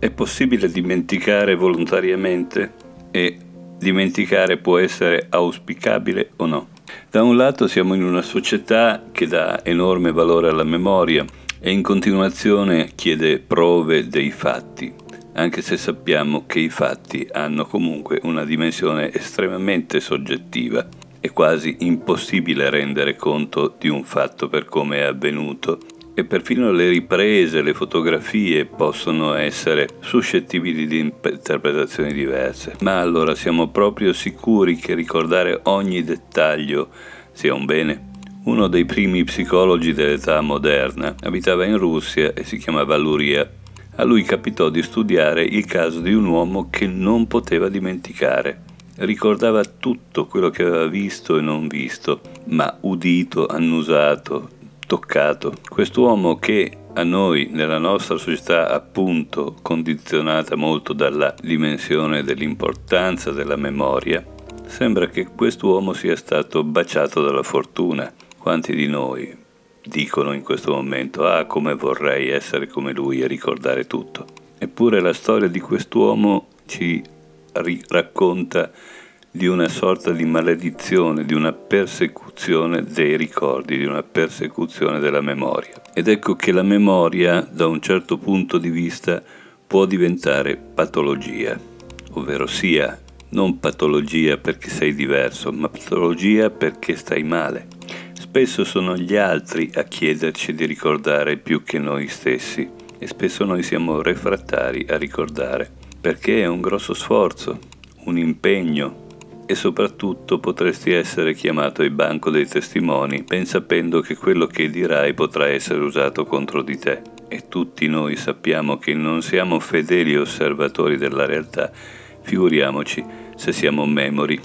È possibile dimenticare volontariamente e dimenticare può essere auspicabile o no? Da un lato siamo in una società che dà enorme valore alla memoria e in continuazione chiede prove dei fatti, anche se sappiamo che i fatti hanno comunque una dimensione estremamente soggettiva. È quasi impossibile rendere conto di un fatto per come è avvenuto e perfino le riprese, le fotografie possono essere suscettibili di interpretazioni diverse. Ma allora siamo proprio sicuri che ricordare ogni dettaglio sia un bene? Uno dei primi psicologi dell'età moderna abitava in Russia e si chiamava Luria. A lui capitò di studiare il caso di un uomo che non poteva dimenticare. Ricordava tutto quello che aveva visto e non visto, ma udito, annusato, toccato. Quest'uomo che a noi, nella nostra società appunto condizionata molto dalla dimensione dell'importanza della memoria, sembra che quest'uomo sia stato baciato dalla fortuna. Quanti di noi dicono in questo momento, ah come vorrei essere come lui e ricordare tutto. Eppure la storia di quest'uomo ci racconta di una sorta di maledizione, di una persecuzione dei ricordi, di una persecuzione della memoria. Ed ecco che la memoria, da un certo punto di vista, può diventare patologia, ovvero sia non patologia perché sei diverso, ma patologia perché stai male. Spesso sono gli altri a chiederci di ricordare più che noi stessi e spesso noi siamo refrattari a ricordare perché è un grosso sforzo, un impegno, e soprattutto potresti essere chiamato ai banco dei testimoni, ben sapendo che quello che dirai potrà essere usato contro di te. E tutti noi sappiamo che non siamo fedeli osservatori della realtà, figuriamoci se siamo memori.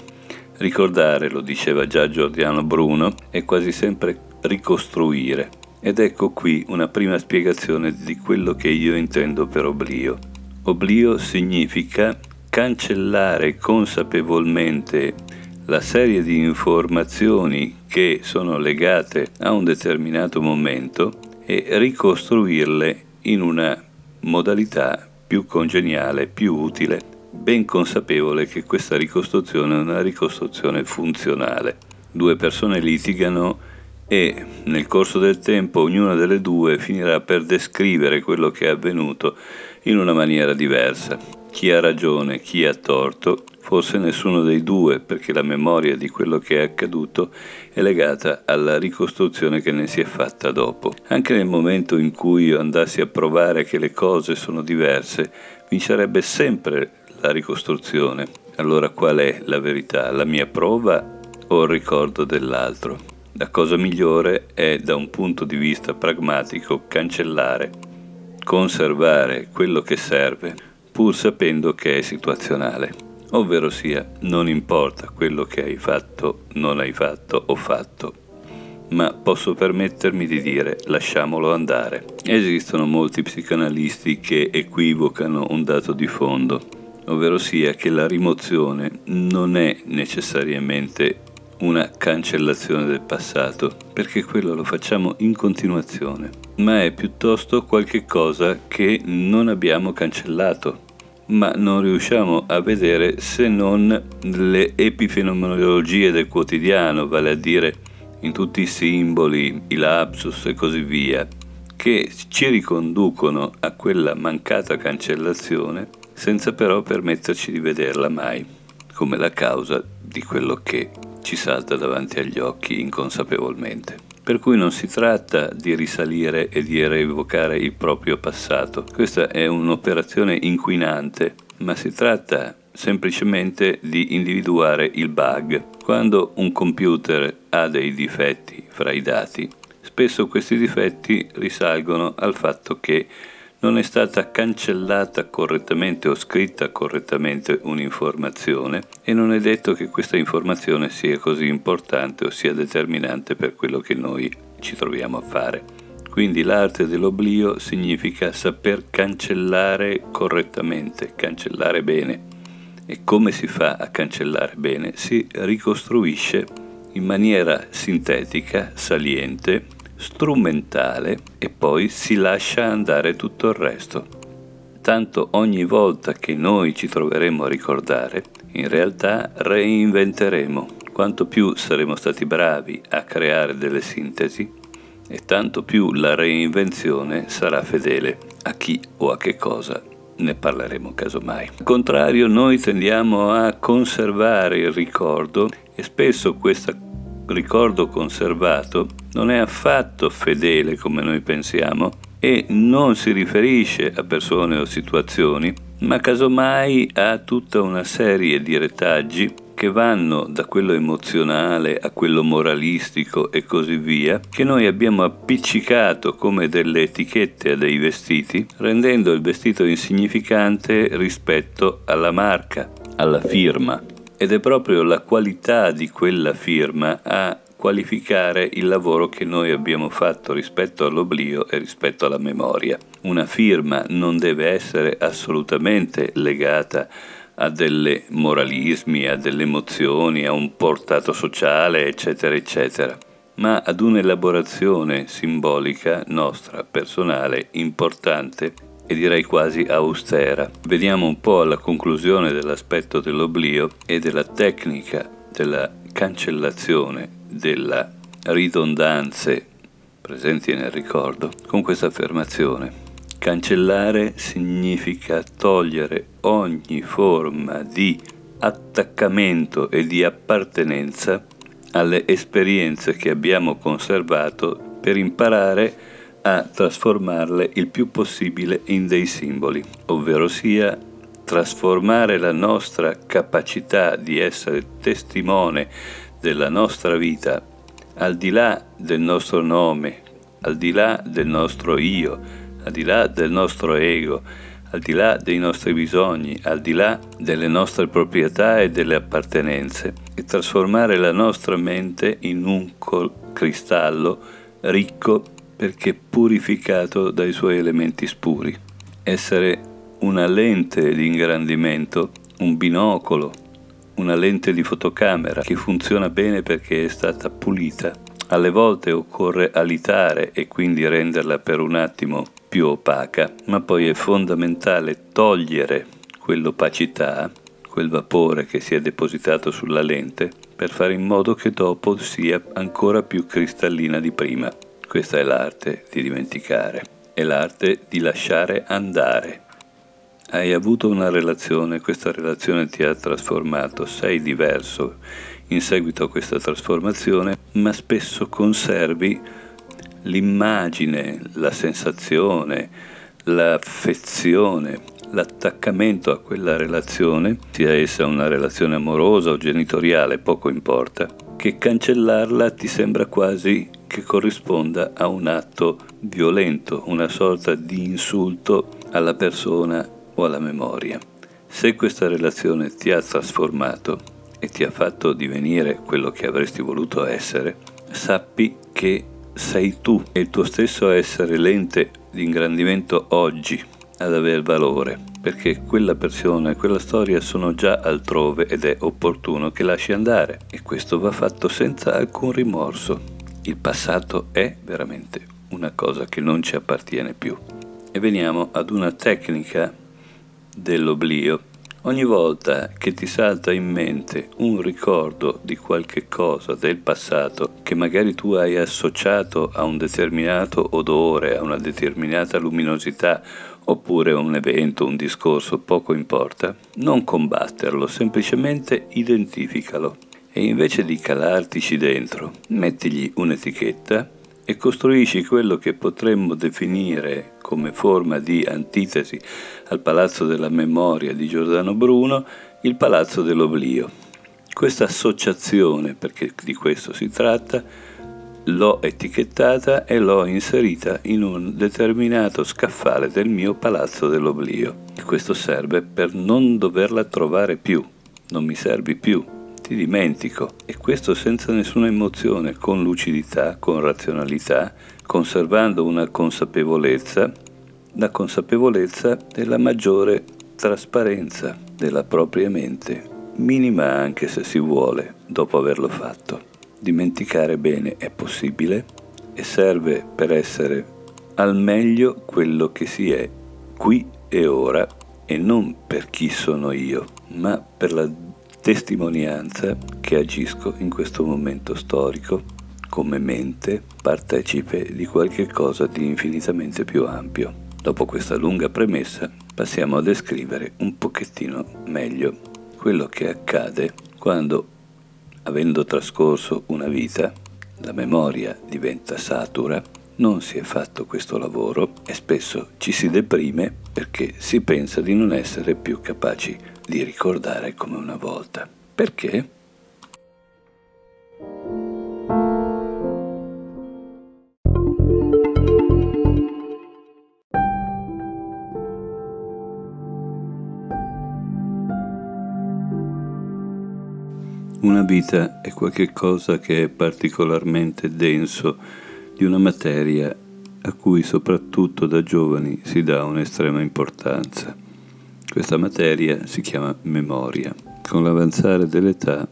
Ricordare, lo diceva già Giordano Bruno, è quasi sempre ricostruire. Ed ecco qui una prima spiegazione di quello che io intendo per oblio. Oblio significa cancellare consapevolmente la serie di informazioni che sono legate a un determinato momento e ricostruirle in una modalità più congeniale, più utile, ben consapevole che questa ricostruzione è una ricostruzione funzionale. Due persone litigano e nel corso del tempo ognuna delle due finirà per descrivere quello che è avvenuto in una maniera diversa chi ha ragione, chi ha torto, forse nessuno dei due, perché la memoria di quello che è accaduto è legata alla ricostruzione che ne si è fatta dopo. Anche nel momento in cui io andassi a provare che le cose sono diverse, vincerebbe sempre la ricostruzione. Allora qual è la verità? La mia prova o il ricordo dell'altro? La cosa migliore è, da un punto di vista pragmatico, cancellare, conservare quello che serve pur sapendo che è situazionale, ovvero sia non importa quello che hai fatto, non hai fatto o fatto, ma posso permettermi di dire lasciamolo andare. Esistono molti psicanalisti che equivocano un dato di fondo, ovvero sia che la rimozione non è necessariamente una cancellazione del passato, perché quello lo facciamo in continuazione, ma è piuttosto qualche cosa che non abbiamo cancellato, ma non riusciamo a vedere se non le epifenomenologie del quotidiano, vale a dire in tutti i simboli, i lapsus e così via, che ci riconducono a quella mancata cancellazione senza però permetterci di vederla mai come la causa di quello che ci salta davanti agli occhi inconsapevolmente. Per cui non si tratta di risalire e di rievocare il proprio passato. Questa è un'operazione inquinante, ma si tratta semplicemente di individuare il bug. Quando un computer ha dei difetti fra i dati, spesso questi difetti risalgono al fatto che non è stata cancellata correttamente o scritta correttamente un'informazione e non è detto che questa informazione sia così importante o sia determinante per quello che noi ci troviamo a fare. Quindi l'arte dell'oblio significa saper cancellare correttamente, cancellare bene. E come si fa a cancellare bene? Si ricostruisce in maniera sintetica, saliente, strumentale e poi si lascia andare tutto il resto. tanto ogni volta che noi ci troveremo a ricordare, in realtà reinventeremo. Quanto più saremo stati bravi a creare delle sintesi, e tanto più la reinvenzione sarà fedele a chi o a che cosa ne parleremo casomai. Al contrario, noi tendiamo a conservare il ricordo e spesso questo ricordo conservato non è affatto fedele come noi pensiamo e non si riferisce a persone o situazioni, ma casomai a tutta una serie di retaggi che vanno da quello emozionale a quello moralistico e così via, che noi abbiamo appiccicato come delle etichette a dei vestiti, rendendo il vestito insignificante rispetto alla marca, alla firma. Ed è proprio la qualità di quella firma a qualificare il lavoro che noi abbiamo fatto rispetto all'oblio e rispetto alla memoria. Una firma non deve essere assolutamente legata a delle moralismi, a delle emozioni, a un portato sociale, eccetera, eccetera, ma ad un'elaborazione simbolica nostra, personale, importante e direi quasi austera. Vediamo un po' alla conclusione dell'aspetto dell'oblio e della tecnica della cancellazione delle ridondanze presenti nel ricordo con questa affermazione. Cancellare significa togliere ogni forma di attaccamento e di appartenenza alle esperienze che abbiamo conservato per imparare a trasformarle il più possibile in dei simboli, ovvero sia trasformare la nostra capacità di essere testimone della nostra vita al di là del nostro nome, al di là del nostro io, al di là del nostro ego, al di là dei nostri bisogni, al di là delle nostre proprietà e delle appartenenze, e trasformare la nostra mente in un cristallo ricco perché purificato dai suoi elementi spuri. Essere una lente di ingrandimento, un binocolo, una lente di fotocamera che funziona bene perché è stata pulita. Alle volte occorre alitare e quindi renderla per un attimo più opaca, ma poi è fondamentale togliere quell'opacità, quel vapore che si è depositato sulla lente, per fare in modo che dopo sia ancora più cristallina di prima. Questa è l'arte di dimenticare, è l'arte di lasciare andare. Hai avuto una relazione, questa relazione ti ha trasformato, sei diverso in seguito a questa trasformazione, ma spesso conservi l'immagine, la sensazione, l'affezione, l'attaccamento a quella relazione, sia essa una relazione amorosa o genitoriale, poco importa, che cancellarla ti sembra quasi che corrisponda a un atto violento, una sorta di insulto alla persona o alla memoria. Se questa relazione ti ha trasformato e ti ha fatto divenire quello che avresti voluto essere, sappi che sei tu e il tuo stesso essere lente di ingrandimento oggi ad aver valore, perché quella persona e quella storia sono già altrove ed è opportuno che lasci andare e questo va fatto senza alcun rimorso. Il passato è veramente una cosa che non ci appartiene più. E veniamo ad una tecnica dell'oblio Ogni volta che ti salta in mente un ricordo di qualche cosa del passato che magari tu hai associato a un determinato odore, a una determinata luminosità oppure un evento, un discorso, poco importa, non combatterlo, semplicemente identificalo e invece di calartici dentro, mettigli un'etichetta e costruisci quello che potremmo definire come forma di antitesi al Palazzo della Memoria di Giordano Bruno il Palazzo dell'Oblio. Questa associazione, perché di questo si tratta, l'ho etichettata e l'ho inserita in un determinato scaffale del mio Palazzo dell'Oblio. Questo serve per non doverla trovare più, non mi servi più, ti dimentico e questo senza nessuna emozione, con lucidità, con razionalità, conservando una consapevolezza, la consapevolezza della maggiore trasparenza della propria mente, minima anche se si vuole, dopo averlo fatto. Dimenticare bene è possibile e serve per essere al meglio quello che si è qui e ora e non per chi sono io, ma per la testimonianza che agisco in questo momento storico come mente partecipe di qualche cosa di infinitamente più ampio. Dopo questa lunga premessa passiamo a descrivere un pochettino meglio quello che accade quando, avendo trascorso una vita, la memoria diventa satura non si è fatto questo lavoro e spesso ci si deprime perché si pensa di non essere più capaci di ricordare come una volta. Perché? Una vita è qualcosa che è particolarmente denso di una materia a cui soprattutto da giovani si dà un'estrema importanza. Questa materia si chiama memoria. Con l'avanzare dell'età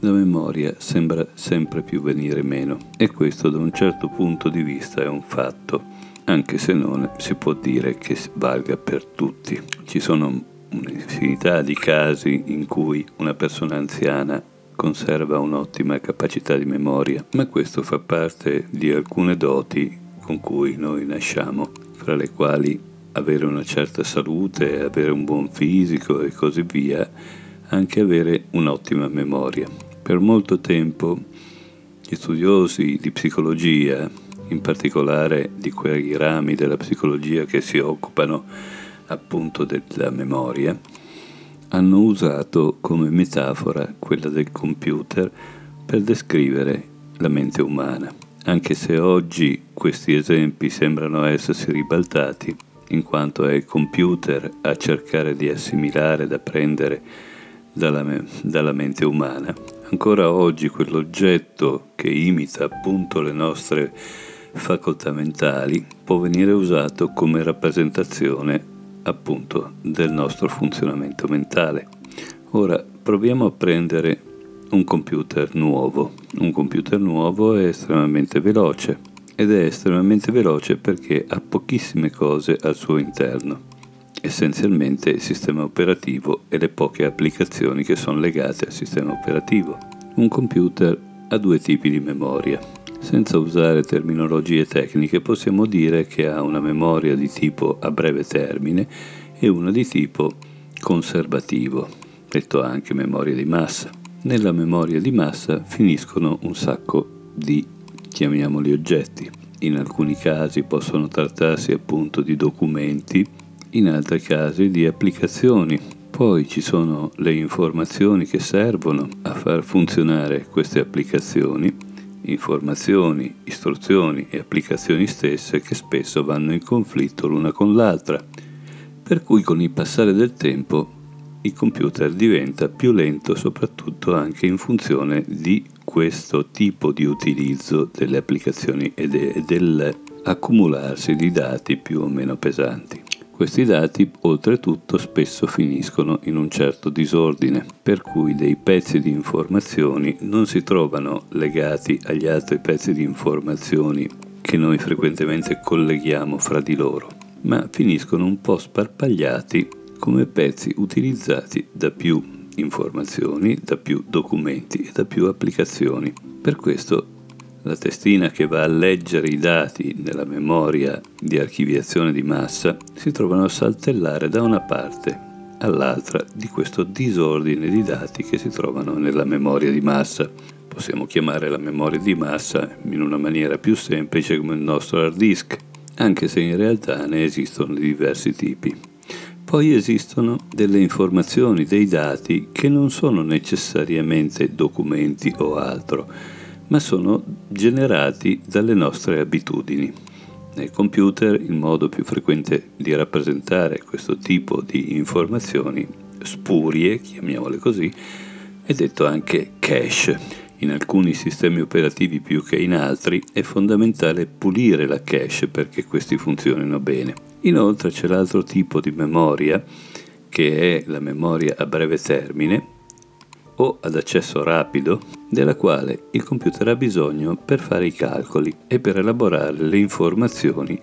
la memoria sembra sempre più venire meno e questo da un certo punto di vista è un fatto, anche se non si può dire che valga per tutti. Ci sono un'infinità di casi in cui una persona anziana conserva un'ottima capacità di memoria, ma questo fa parte di alcune doti con cui noi nasciamo, fra le quali avere una certa salute, avere un buon fisico e così via, anche avere un'ottima memoria. Per molto tempo gli studiosi di psicologia, in particolare di quei rami della psicologia che si occupano appunto della memoria, hanno usato come metafora quella del computer per descrivere la mente umana, anche se oggi questi esempi sembrano essersi ribaltati, in quanto è il computer a cercare di assimilare, da prendere dalla, dalla mente umana. Ancora oggi quell'oggetto che imita appunto le nostre facoltà mentali può venire usato come rappresentazione appunto del nostro funzionamento mentale. Ora proviamo a prendere un computer nuovo. Un computer nuovo è estremamente veloce ed è estremamente veloce perché ha pochissime cose al suo interno, essenzialmente il sistema operativo e le poche applicazioni che sono legate al sistema operativo. Un computer ha due tipi di memoria, senza usare terminologie tecniche possiamo dire che ha una memoria di tipo a breve termine e una di tipo conservativo, detto anche memoria di massa. Nella memoria di massa finiscono un sacco di, chiamiamoli oggetti. In alcuni casi possono trattarsi appunto di documenti, in altri casi di applicazioni. Poi ci sono le informazioni che servono a far funzionare queste applicazioni informazioni, istruzioni e applicazioni stesse che spesso vanno in conflitto l'una con l'altra, per cui con il passare del tempo il computer diventa più lento soprattutto anche in funzione di questo tipo di utilizzo delle applicazioni e de- dell'accumularsi di dati più o meno pesanti. Questi dati oltretutto spesso finiscono in un certo disordine, per cui dei pezzi di informazioni non si trovano legati agli altri pezzi di informazioni che noi frequentemente colleghiamo fra di loro, ma finiscono un po' sparpagliati come pezzi utilizzati da più informazioni, da più documenti e da più applicazioni. Per questo la testina che va a leggere i dati nella memoria di archiviazione di massa si trovano a saltellare da una parte all'altra di questo disordine di dati che si trovano nella memoria di massa. Possiamo chiamare la memoria di massa in una maniera più semplice come il nostro hard disk, anche se in realtà ne esistono di diversi tipi. Poi esistono delle informazioni, dei dati che non sono necessariamente documenti o altro, ma sono generati dalle nostre abitudini. Nel computer il modo più frequente di rappresentare questo tipo di informazioni spurie, chiamiamole così, è detto anche cache. In alcuni sistemi operativi più che in altri è fondamentale pulire la cache perché questi funzionino bene. Inoltre c'è l'altro tipo di memoria che è la memoria a breve termine o ad accesso rapido della quale il computer ha bisogno per fare i calcoli e per elaborare le informazioni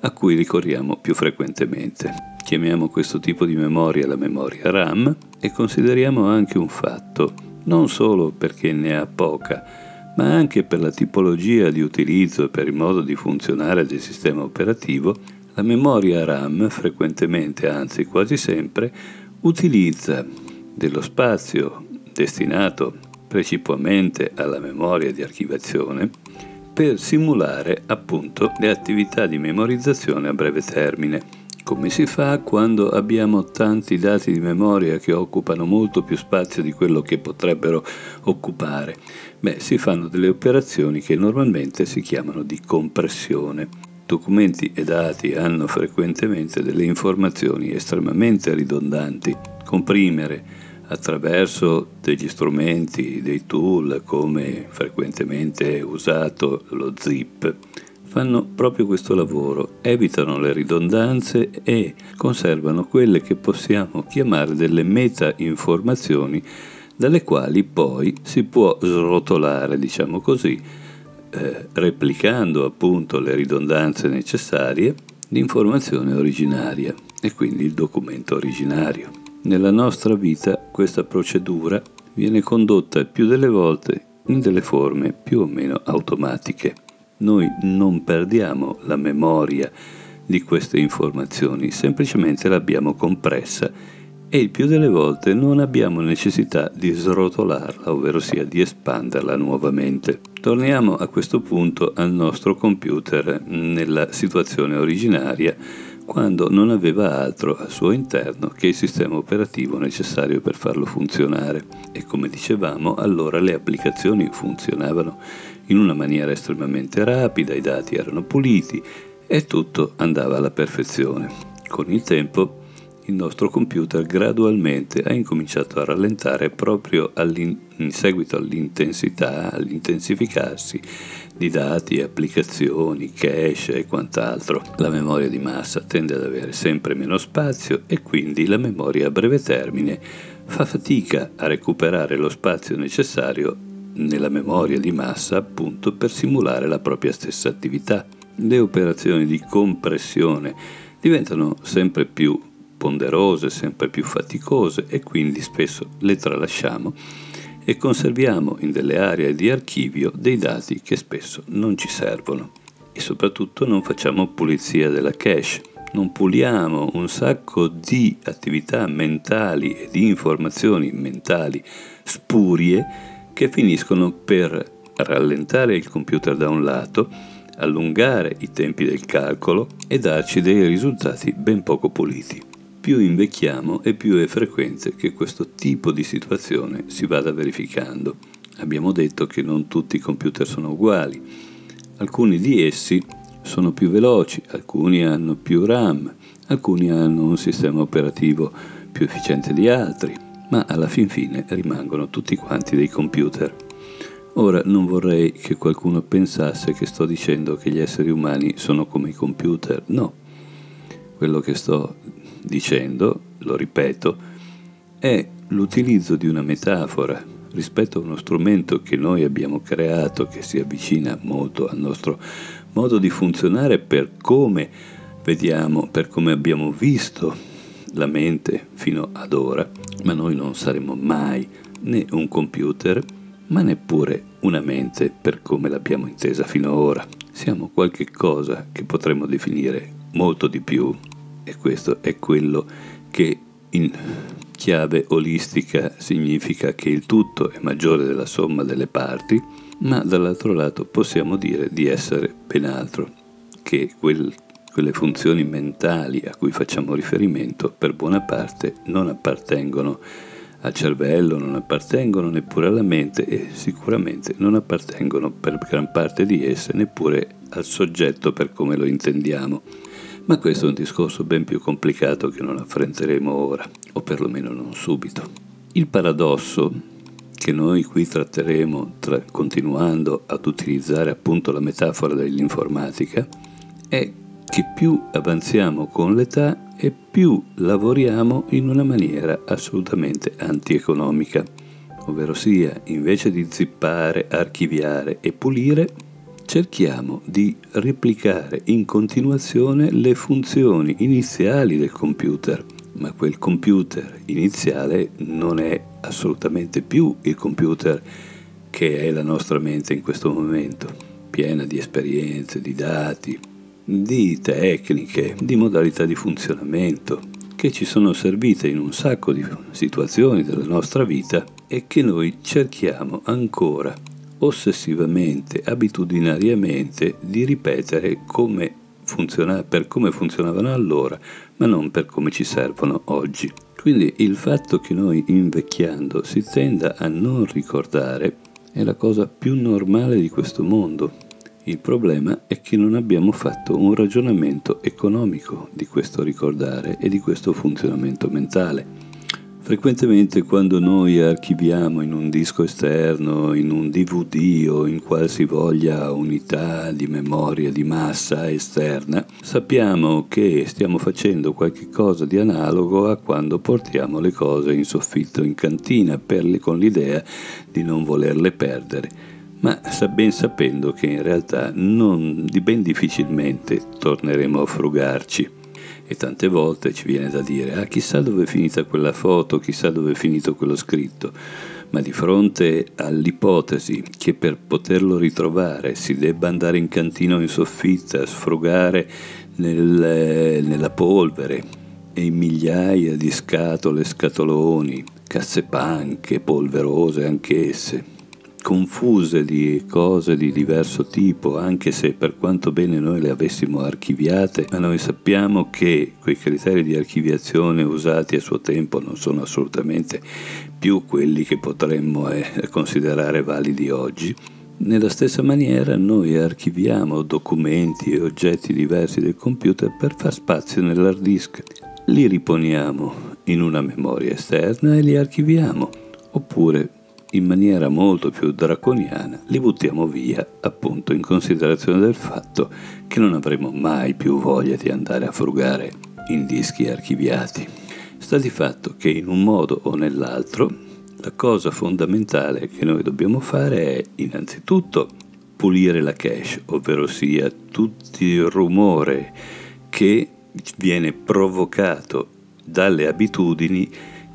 a cui ricorriamo più frequentemente. Chiamiamo questo tipo di memoria la memoria RAM e consideriamo anche un fatto, non solo perché ne ha poca, ma anche per la tipologia di utilizzo e per il modo di funzionare del sistema operativo, la memoria RAM frequentemente, anzi quasi sempre, utilizza dello spazio destinato precipuamente alla memoria di archiviazione per simulare appunto le attività di memorizzazione a breve termine. Come si fa quando abbiamo tanti dati di memoria che occupano molto più spazio di quello che potrebbero occupare? Beh, si fanno delle operazioni che normalmente si chiamano di compressione. Documenti e dati hanno frequentemente delle informazioni estremamente ridondanti. Comprimere attraverso degli strumenti, dei tool come frequentemente usato lo zip, fanno proprio questo lavoro, evitano le ridondanze e conservano quelle che possiamo chiamare delle meta informazioni dalle quali poi si può srotolare, diciamo così, eh, replicando appunto le ridondanze necessarie, l'informazione originaria e quindi il documento originario. Nella nostra vita questa procedura viene condotta il più delle volte in delle forme più o meno automatiche. Noi non perdiamo la memoria di queste informazioni, semplicemente l'abbiamo compressa e il più delle volte non abbiamo necessità di srotolarla, ovvero sia di espanderla nuovamente. Torniamo a questo punto al nostro computer nella situazione originaria quando non aveva altro al suo interno che il sistema operativo necessario per farlo funzionare e come dicevamo allora le applicazioni funzionavano in una maniera estremamente rapida, i dati erano puliti e tutto andava alla perfezione. Con il tempo il nostro computer gradualmente ha incominciato a rallentare proprio in seguito all'intensità, all'intensificarsi di dati, applicazioni, cache e quant'altro. La memoria di massa tende ad avere sempre meno spazio e quindi la memoria a breve termine fa fatica a recuperare lo spazio necessario nella memoria di massa appunto per simulare la propria stessa attività. Le operazioni di compressione diventano sempre più ponderose, sempre più faticose e quindi spesso le tralasciamo e conserviamo in delle aree di archivio dei dati che spesso non ci servono. E soprattutto non facciamo pulizia della cache, non puliamo un sacco di attività mentali e di informazioni mentali spurie che finiscono per rallentare il computer da un lato, allungare i tempi del calcolo e darci dei risultati ben poco puliti più invecchiamo e più è frequente che questo tipo di situazione si vada verificando. Abbiamo detto che non tutti i computer sono uguali. Alcuni di essi sono più veloci, alcuni hanno più RAM, alcuni hanno un sistema operativo più efficiente di altri, ma alla fin fine rimangono tutti quanti dei computer. Ora non vorrei che qualcuno pensasse che sto dicendo che gli esseri umani sono come i computer, no. Quello che sto dicendo, lo ripeto, è l'utilizzo di una metafora rispetto a uno strumento che noi abbiamo creato che si avvicina molto al nostro modo di funzionare per come vediamo, per come abbiamo visto la mente fino ad ora, ma noi non saremo mai né un computer, ma neppure una mente per come l'abbiamo intesa fino ad ora. Siamo qualche cosa che potremmo definire molto di più e questo è quello che in chiave olistica significa che il tutto è maggiore della somma delle parti, ma dall'altro lato possiamo dire di essere ben altro, che quel, quelle funzioni mentali a cui facciamo riferimento per buona parte non appartengono al cervello, non appartengono neppure alla mente e sicuramente non appartengono per gran parte di esse neppure al soggetto per come lo intendiamo. Ma questo è un discorso ben più complicato che non affronteremo ora, o perlomeno non subito. Il paradosso che noi qui tratteremo tra, continuando ad utilizzare appunto la metafora dell'informatica è che più avanziamo con l'età e più lavoriamo in una maniera assolutamente antieconomica, ovvero sia invece di zippare, archiviare e pulire, cerchiamo di replicare in continuazione le funzioni iniziali del computer, ma quel computer iniziale non è assolutamente più il computer che è la nostra mente in questo momento, piena di esperienze, di dati, di tecniche, di modalità di funzionamento che ci sono servite in un sacco di situazioni della nostra vita e che noi cerchiamo ancora ossessivamente, abitudinariamente di ripetere come funziona, per come funzionavano allora, ma non per come ci servono oggi. Quindi il fatto che noi invecchiando si tenda a non ricordare è la cosa più normale di questo mondo. Il problema è che non abbiamo fatto un ragionamento economico di questo ricordare e di questo funzionamento mentale. Frequentemente quando noi archiviamo in un disco esterno, in un DVD o in qualsivoglia unità di memoria di massa esterna, sappiamo che stiamo facendo qualche cosa di analogo a quando portiamo le cose in soffitto in cantina le, con l'idea di non volerle perdere. Ma ben sapendo che in realtà non, ben difficilmente torneremo a frugarci e tante volte ci viene da dire ah chissà dove è finita quella foto, chissà dove è finito quello scritto, ma di fronte all'ipotesi che per poterlo ritrovare si debba andare in cantina o in soffitta, sfrugare nel, nella polvere e in migliaia di scatole, scatoloni, casse panche, polverose anch'esse, confuse di cose di diverso tipo, anche se per quanto bene noi le avessimo archiviate, ma noi sappiamo che quei criteri di archiviazione usati a suo tempo non sono assolutamente più quelli che potremmo eh, considerare validi oggi. Nella stessa maniera noi archiviamo documenti e oggetti diversi del computer per far spazio nell'hard disk. Li riponiamo in una memoria esterna e li archiviamo, oppure in maniera molto più draconiana, li buttiamo via appunto in considerazione del fatto che non avremo mai più voglia di andare a frugare in dischi archiviati. Sta di fatto che in un modo o nell'altro la cosa fondamentale che noi dobbiamo fare è innanzitutto pulire la cache, ovvero sia tutto il rumore che viene provocato dalle abitudini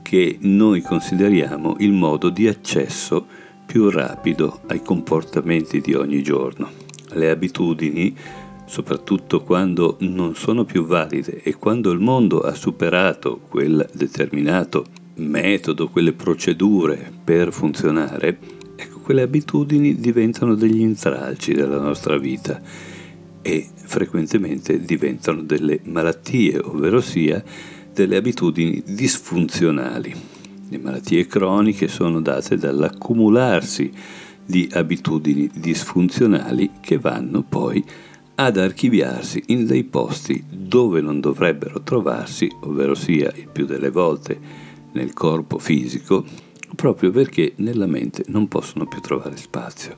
che noi consideriamo il modo di accesso più rapido ai comportamenti di ogni giorno. Le abitudini, soprattutto quando non sono più valide e quando il mondo ha superato quel determinato metodo, quelle procedure per funzionare, ecco, quelle abitudini diventano degli intralci della nostra vita e frequentemente diventano delle malattie, ovvero sia delle abitudini disfunzionali. Le malattie croniche sono date dall'accumularsi di abitudini disfunzionali che vanno poi ad archiviarsi in dei posti dove non dovrebbero trovarsi, ovvero sia il più delle volte nel corpo fisico, proprio perché nella mente non possono più trovare spazio.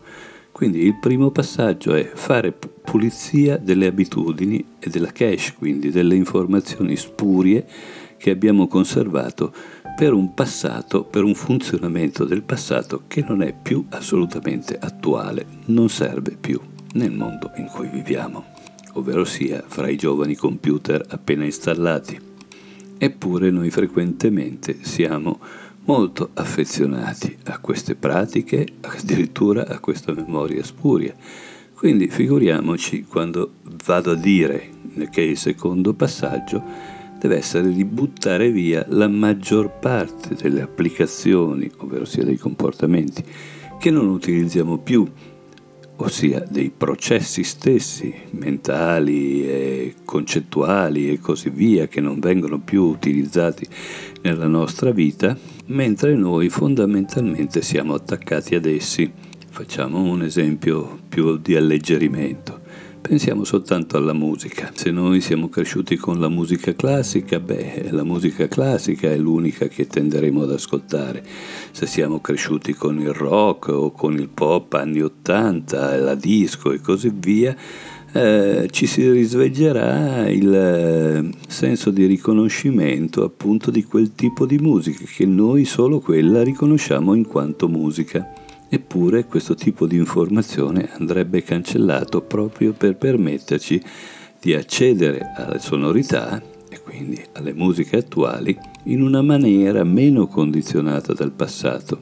Quindi il primo passaggio è fare pulizia delle abitudini e della cache, quindi delle informazioni spurie che abbiamo conservato per un passato, per un funzionamento del passato che non è più assolutamente attuale, non serve più nel mondo in cui viviamo, ovvero sia fra i giovani computer appena installati. Eppure noi frequentemente siamo molto affezionati a queste pratiche, addirittura a questa memoria spuria. Quindi figuriamoci quando vado a dire che il secondo passaggio deve essere di buttare via la maggior parte delle applicazioni, ovvero sia dei comportamenti, che non utilizziamo più, ossia dei processi stessi, mentali e concettuali e così via, che non vengono più utilizzati nella nostra vita, mentre noi fondamentalmente siamo attaccati ad essi. Facciamo un esempio più di alleggerimento. Pensiamo soltanto alla musica. Se noi siamo cresciuti con la musica classica, beh, la musica classica è l'unica che tenderemo ad ascoltare. Se siamo cresciuti con il rock o con il pop anni 80, la disco e così via, eh, ci si risveglierà il eh, senso di riconoscimento appunto di quel tipo di musica che noi solo quella riconosciamo in quanto musica Eppure questo tipo di informazione andrebbe cancellato proprio per permetterci di accedere alle sonorità e quindi alle musiche attuali in una maniera meno condizionata dal passato.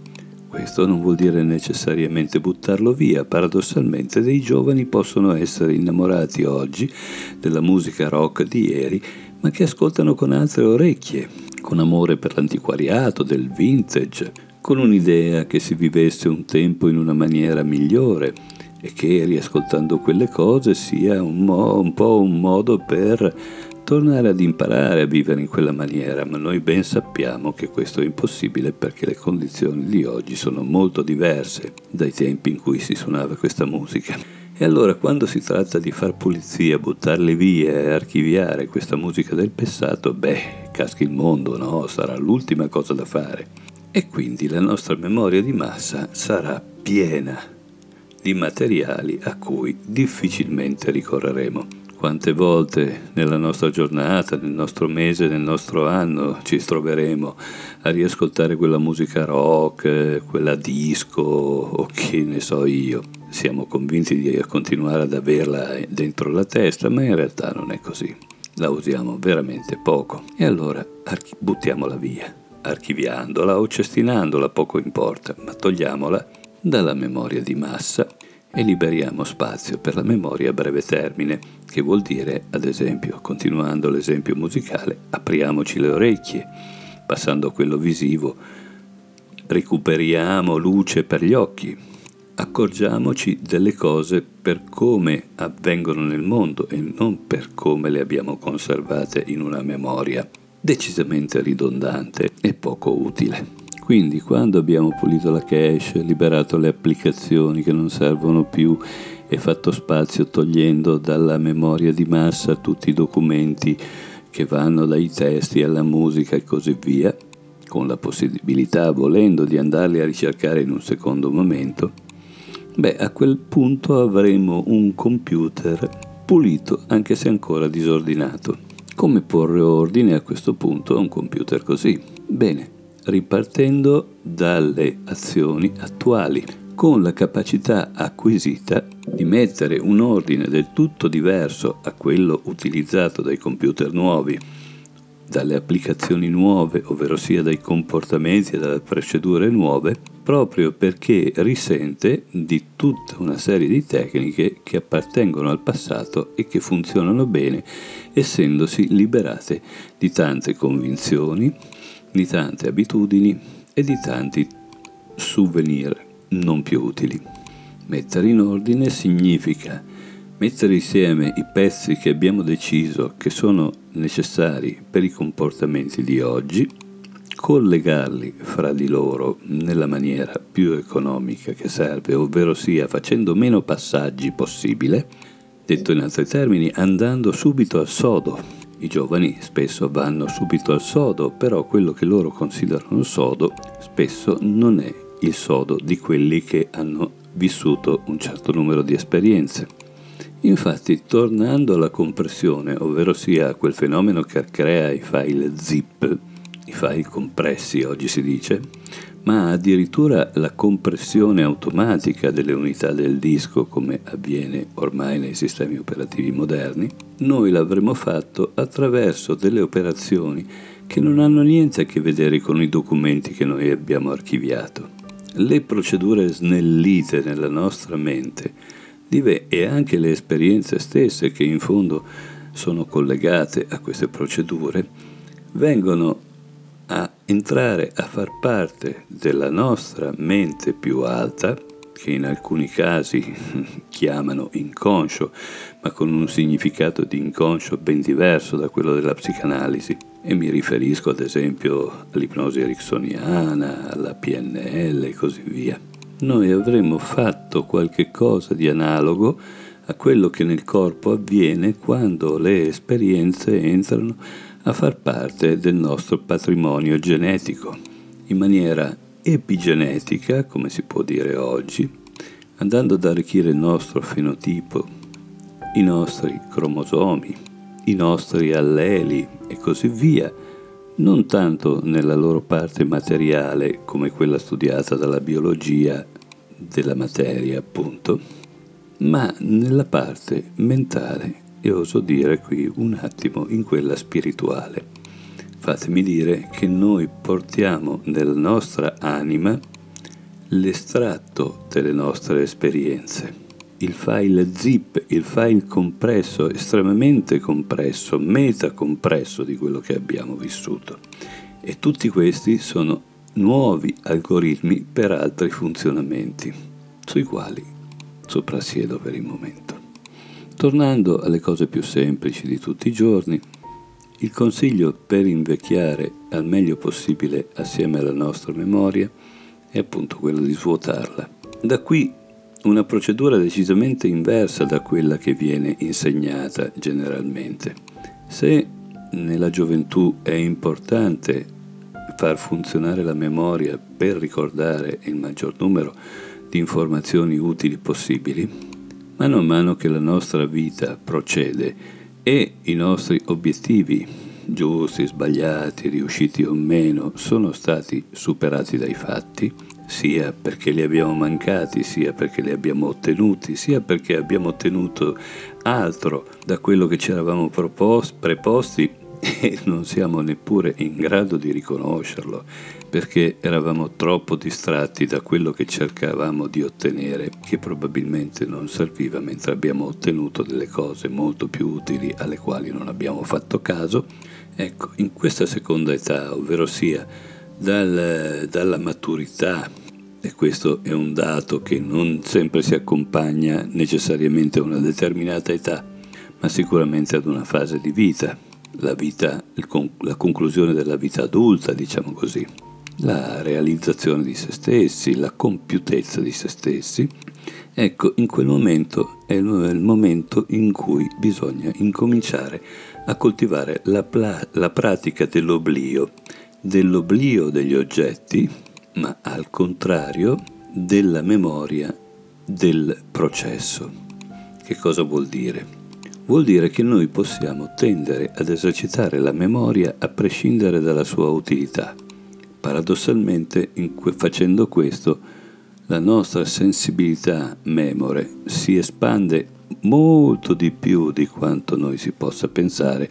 Questo non vuol dire necessariamente buttarlo via, paradossalmente dei giovani possono essere innamorati oggi della musica rock di ieri, ma che ascoltano con altre orecchie, con amore per l'antiquariato, del vintage, con un'idea che si vivesse un tempo in una maniera migliore e che riascoltando quelle cose sia un, mo- un po' un modo per tornare ad imparare a vivere in quella maniera, ma noi ben sappiamo che questo è impossibile perché le condizioni di oggi sono molto diverse dai tempi in cui si suonava questa musica. E allora quando si tratta di far pulizia, buttarle via e archiviare questa musica del passato, beh, caschi il mondo, no? Sarà l'ultima cosa da fare. E quindi la nostra memoria di massa sarà piena di materiali a cui difficilmente ricorreremo. Quante volte nella nostra giornata, nel nostro mese, nel nostro anno ci troveremo a riascoltare quella musica rock, quella disco o che ne so io. Siamo convinti di continuare ad averla dentro la testa, ma in realtà non è così. La usiamo veramente poco e allora archi- buttiamola via, archiviandola o cestinandola, poco importa, ma togliamola dalla memoria di massa e liberiamo spazio per la memoria a breve termine, che vuol dire, ad esempio, continuando l'esempio musicale, apriamoci le orecchie, passando a quello visivo, recuperiamo luce per gli occhi, accorgiamoci delle cose per come avvengono nel mondo e non per come le abbiamo conservate in una memoria decisamente ridondante e poco utile. Quindi quando abbiamo pulito la cache, liberato le applicazioni che non servono più e fatto spazio togliendo dalla memoria di massa tutti i documenti che vanno dai testi alla musica e così via, con la possibilità, volendo, di andarli a ricercare in un secondo momento, beh, a quel punto avremo un computer pulito, anche se ancora disordinato. Come porre ordine a questo punto a un computer così? Bene, ripartendo dalle azioni attuali, con la capacità acquisita di mettere un ordine del tutto diverso a quello utilizzato dai computer nuovi, dalle applicazioni nuove, ovvero sia dai comportamenti e dalle procedure nuove, proprio perché risente di tutta una serie di tecniche che appartengono al passato e che funzionano bene, essendosi liberate di tante convinzioni, di tante abitudini e di tanti souvenir non più utili. Mettere in ordine significa mettere insieme i pezzi che abbiamo deciso che sono necessari per i comportamenti di oggi, collegarli fra di loro nella maniera più economica che serve, ovvero sia facendo meno passaggi possibile, detto in altri termini, andando subito al sodo, i giovani spesso vanno subito al sodo, però quello che loro considerano sodo spesso non è il sodo di quelli che hanno vissuto un certo numero di esperienze. Infatti, tornando alla compressione, ovvero sia quel fenomeno che crea i file zip, i file compressi oggi si dice, ma addirittura la compressione automatica delle unità del disco come avviene ormai nei sistemi operativi moderni, noi l'avremo fatto attraverso delle operazioni che non hanno niente a che vedere con i documenti che noi abbiamo archiviato. Le procedure snellite nella nostra mente e anche le esperienze stesse che in fondo sono collegate a queste procedure vengono a entrare a far parte della nostra mente più alta, che in alcuni casi chiamano inconscio, ma con un significato di inconscio ben diverso da quello della psicanalisi. E mi riferisco ad esempio all'ipnosi ericksoniana, alla PNL e così via. Noi avremmo fatto qualche cosa di analogo a quello che nel corpo avviene quando le esperienze entrano a far parte del nostro patrimonio genetico. In maniera epigenetica, come si può dire oggi, andando ad arricchire il nostro fenotipo, i nostri cromosomi, i nostri alleli e così via, non tanto nella loro parte materiale come quella studiata dalla biologia della materia, appunto, ma nella parte mentale e oso dire qui un attimo in quella spirituale. Fatemi dire che noi portiamo nella nostra anima l'estratto delle nostre esperienze, il file zip, il file compresso, estremamente compresso, meta compresso di quello che abbiamo vissuto. E tutti questi sono nuovi algoritmi per altri funzionamenti, sui quali soprassiedo per il momento. Tornando alle cose più semplici di tutti i giorni, il consiglio per invecchiare al meglio possibile assieme alla nostra memoria è appunto quello di svuotarla. Da qui una procedura decisamente inversa da quella che viene insegnata generalmente. Se nella gioventù è importante far funzionare la memoria per ricordare il maggior numero di informazioni utili possibili, mano a mano che la nostra vita procede e i nostri obiettivi, giusti, sbagliati, riusciti o meno, sono stati superati dai fatti, sia perché li abbiamo mancati, sia perché li abbiamo ottenuti, sia perché abbiamo ottenuto altro da quello che ci eravamo proposti, preposti e non siamo neppure in grado di riconoscerlo perché eravamo troppo distratti da quello che cercavamo di ottenere che probabilmente non serviva mentre abbiamo ottenuto delle cose molto più utili alle quali non abbiamo fatto caso. Ecco, in questa seconda età, ovvero sia dal, dalla maturità, e questo è un dato che non sempre si accompagna necessariamente a una determinata età, ma sicuramente ad una fase di vita, la, vita, la conclusione della vita adulta, diciamo così, la realizzazione di se stessi, la compiutezza di se stessi, ecco, in quel momento è il momento in cui bisogna incominciare a coltivare la, pla- la pratica dell'oblio, dell'oblio degli oggetti, ma al contrario della memoria del processo. Che cosa vuol dire? vuol dire che noi possiamo tendere ad esercitare la memoria a prescindere dalla sua utilità. Paradossalmente, que- facendo questo, la nostra sensibilità memore si espande molto di più di quanto noi si possa pensare,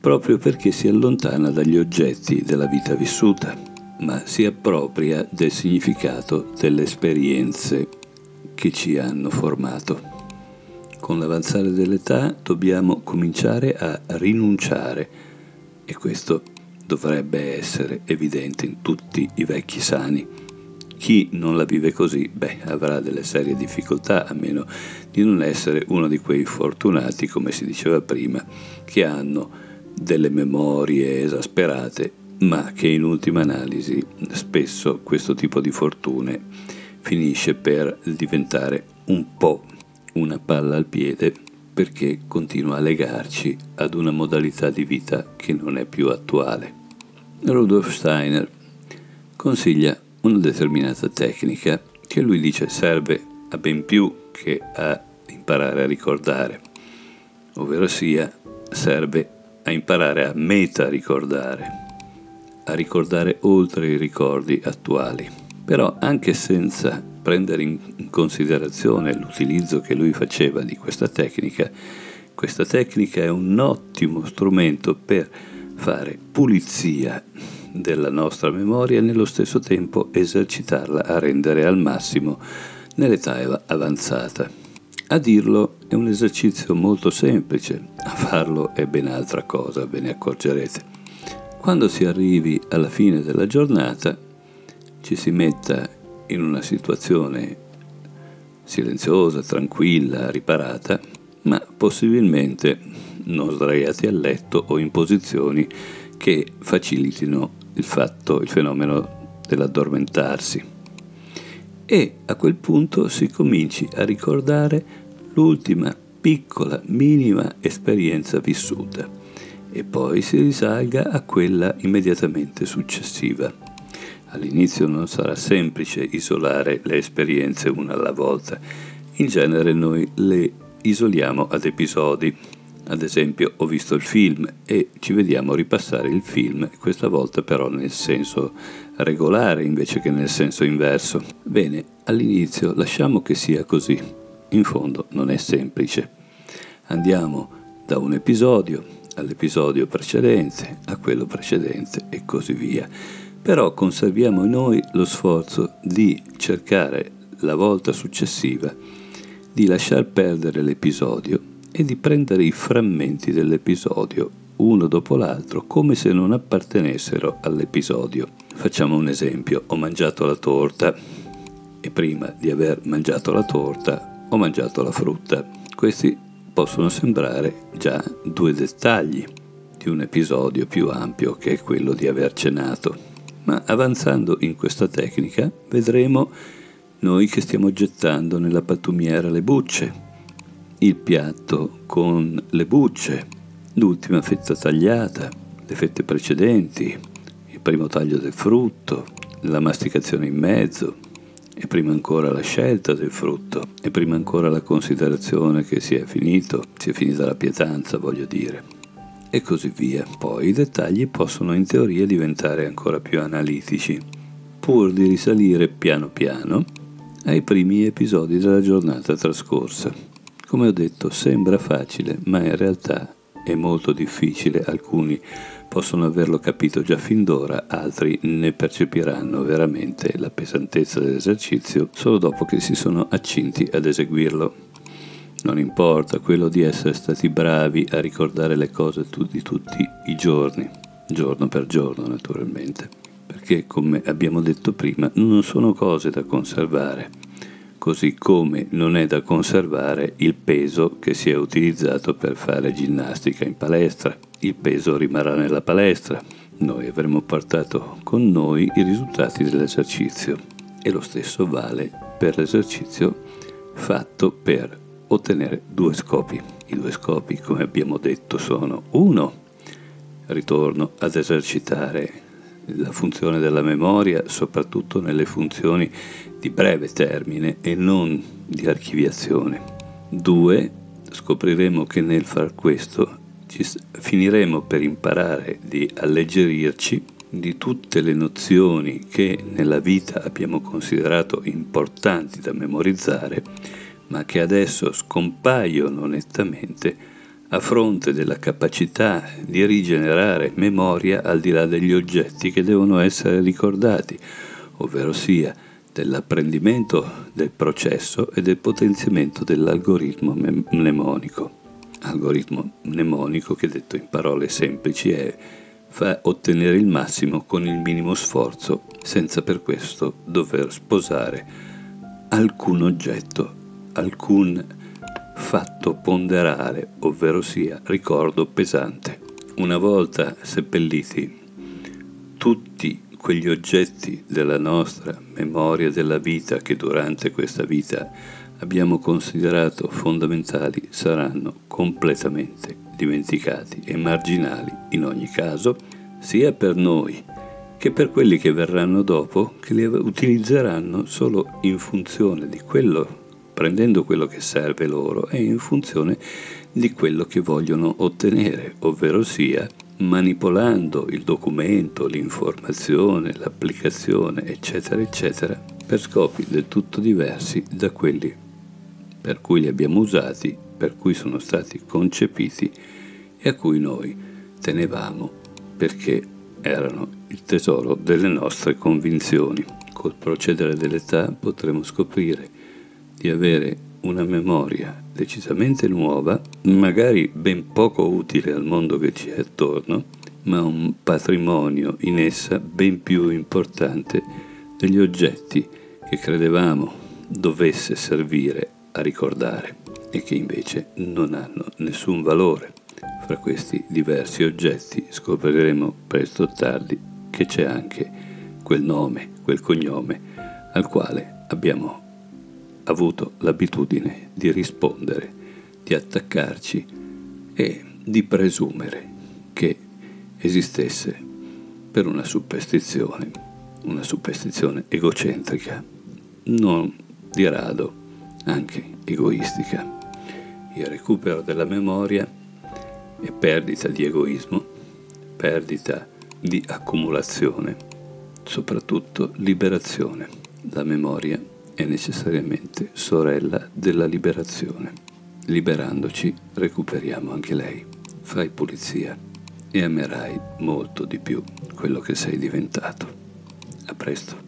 proprio perché si allontana dagli oggetti della vita vissuta, ma si appropria del significato delle esperienze che ci hanno formato. Con l'avanzare dell'età dobbiamo cominciare a rinunciare e questo dovrebbe essere evidente in tutti i vecchi sani. Chi non la vive così, beh, avrà delle serie difficoltà, a meno di non essere uno di quei fortunati, come si diceva prima, che hanno delle memorie esasperate, ma che in ultima analisi spesso questo tipo di fortune finisce per diventare un po' una palla al piede perché continua a legarci ad una modalità di vita che non è più attuale. Rudolf Steiner consiglia una determinata tecnica che lui dice serve a ben più che a imparare a ricordare, ovvero sia serve a imparare a meta ricordare, a ricordare oltre i ricordi attuali. Però anche senza prendere in considerazione l'utilizzo che lui faceva di questa tecnica, questa tecnica è un ottimo strumento per fare pulizia della nostra memoria e nello stesso tempo esercitarla a rendere al massimo nell'età avanzata. A dirlo è un esercizio molto semplice, a farlo è ben altra cosa, ve ne accorgerete. Quando si arrivi alla fine della giornata, ci si metta in una situazione silenziosa, tranquilla, riparata, ma possibilmente non sdraiati a letto o in posizioni che facilitino il fatto, il fenomeno dell'addormentarsi. E a quel punto si cominci a ricordare l'ultima piccola, minima esperienza vissuta e poi si risalga a quella immediatamente successiva. All'inizio non sarà semplice isolare le esperienze una alla volta. In genere noi le isoliamo ad episodi. Ad esempio ho visto il film e ci vediamo ripassare il film, questa volta però nel senso regolare invece che nel senso inverso. Bene, all'inizio lasciamo che sia così. In fondo non è semplice. Andiamo da un episodio all'episodio precedente, a quello precedente e così via. Però conserviamo in noi lo sforzo di cercare la volta successiva di lasciar perdere l'episodio e di prendere i frammenti dell'episodio uno dopo l'altro come se non appartenessero all'episodio. Facciamo un esempio, ho mangiato la torta e prima di aver mangiato la torta ho mangiato la frutta. Questi possono sembrare già due dettagli di un episodio più ampio che è quello di aver cenato. Ma avanzando in questa tecnica vedremo noi che stiamo gettando nella pattumiera le bucce, il piatto con le bucce, l'ultima fetta tagliata, le fette precedenti, il primo taglio del frutto, la masticazione in mezzo, e prima ancora la scelta del frutto, e prima ancora la considerazione che si è finito, si è finita la pietanza, voglio dire, e così via. Poi i dettagli possono in teoria diventare ancora più analitici, pur di risalire piano piano ai primi episodi della giornata trascorsa. Come ho detto, sembra facile, ma in realtà è molto difficile. Alcuni possono averlo capito già fin d'ora, altri ne percepiranno veramente la pesantezza dell'esercizio solo dopo che si sono accinti ad eseguirlo. Non importa quello di essere stati bravi a ricordare le cose di tutti i giorni, giorno per giorno naturalmente perché come abbiamo detto prima non sono cose da conservare, così come non è da conservare il peso che si è utilizzato per fare ginnastica in palestra. Il peso rimarrà nella palestra, noi avremo portato con noi i risultati dell'esercizio e lo stesso vale per l'esercizio fatto per ottenere due scopi. I due scopi, come abbiamo detto, sono uno, ritorno ad esercitare la funzione della memoria, soprattutto nelle funzioni di breve termine e non di archiviazione. Due, scopriremo che nel far questo finiremo per imparare di alleggerirci di tutte le nozioni che nella vita abbiamo considerato importanti da memorizzare, ma che adesso scompaiono nettamente a fronte della capacità di rigenerare memoria al di là degli oggetti che devono essere ricordati, ovvero sia dell'apprendimento del processo e del potenziamento dell'algoritmo mnemonico. Algoritmo mnemonico che detto in parole semplici è fa ottenere il massimo con il minimo sforzo senza per questo dover sposare alcun oggetto, alcun fatto ponderare, ovvero sia ricordo pesante. Una volta seppelliti tutti quegli oggetti della nostra memoria della vita che durante questa vita abbiamo considerato fondamentali saranno completamente dimenticati e marginali in ogni caso, sia per noi che per quelli che verranno dopo, che li utilizzeranno solo in funzione di quello prendendo quello che serve loro e in funzione di quello che vogliono ottenere, ovvero sia manipolando il documento, l'informazione, l'applicazione, eccetera, eccetera, per scopi del tutto diversi da quelli per cui li abbiamo usati, per cui sono stati concepiti e a cui noi tenevamo perché erano il tesoro delle nostre convinzioni. Col procedere dell'età potremo scoprire di avere una memoria decisamente nuova, magari ben poco utile al mondo che ci è attorno, ma un patrimonio in essa ben più importante degli oggetti che credevamo dovesse servire a ricordare e che invece non hanno nessun valore. Fra questi diversi oggetti scopriremo presto o tardi che c'è anche quel nome, quel cognome al quale abbiamo avuto l'abitudine di rispondere, di attaccarci e di presumere che esistesse per una superstizione, una superstizione egocentrica, non di rado anche egoistica. Il recupero della memoria è perdita di egoismo, perdita di accumulazione, soprattutto liberazione. La memoria è necessariamente sorella della liberazione. Liberandoci recuperiamo anche lei. Fai pulizia e amerai molto di più quello che sei diventato. A presto.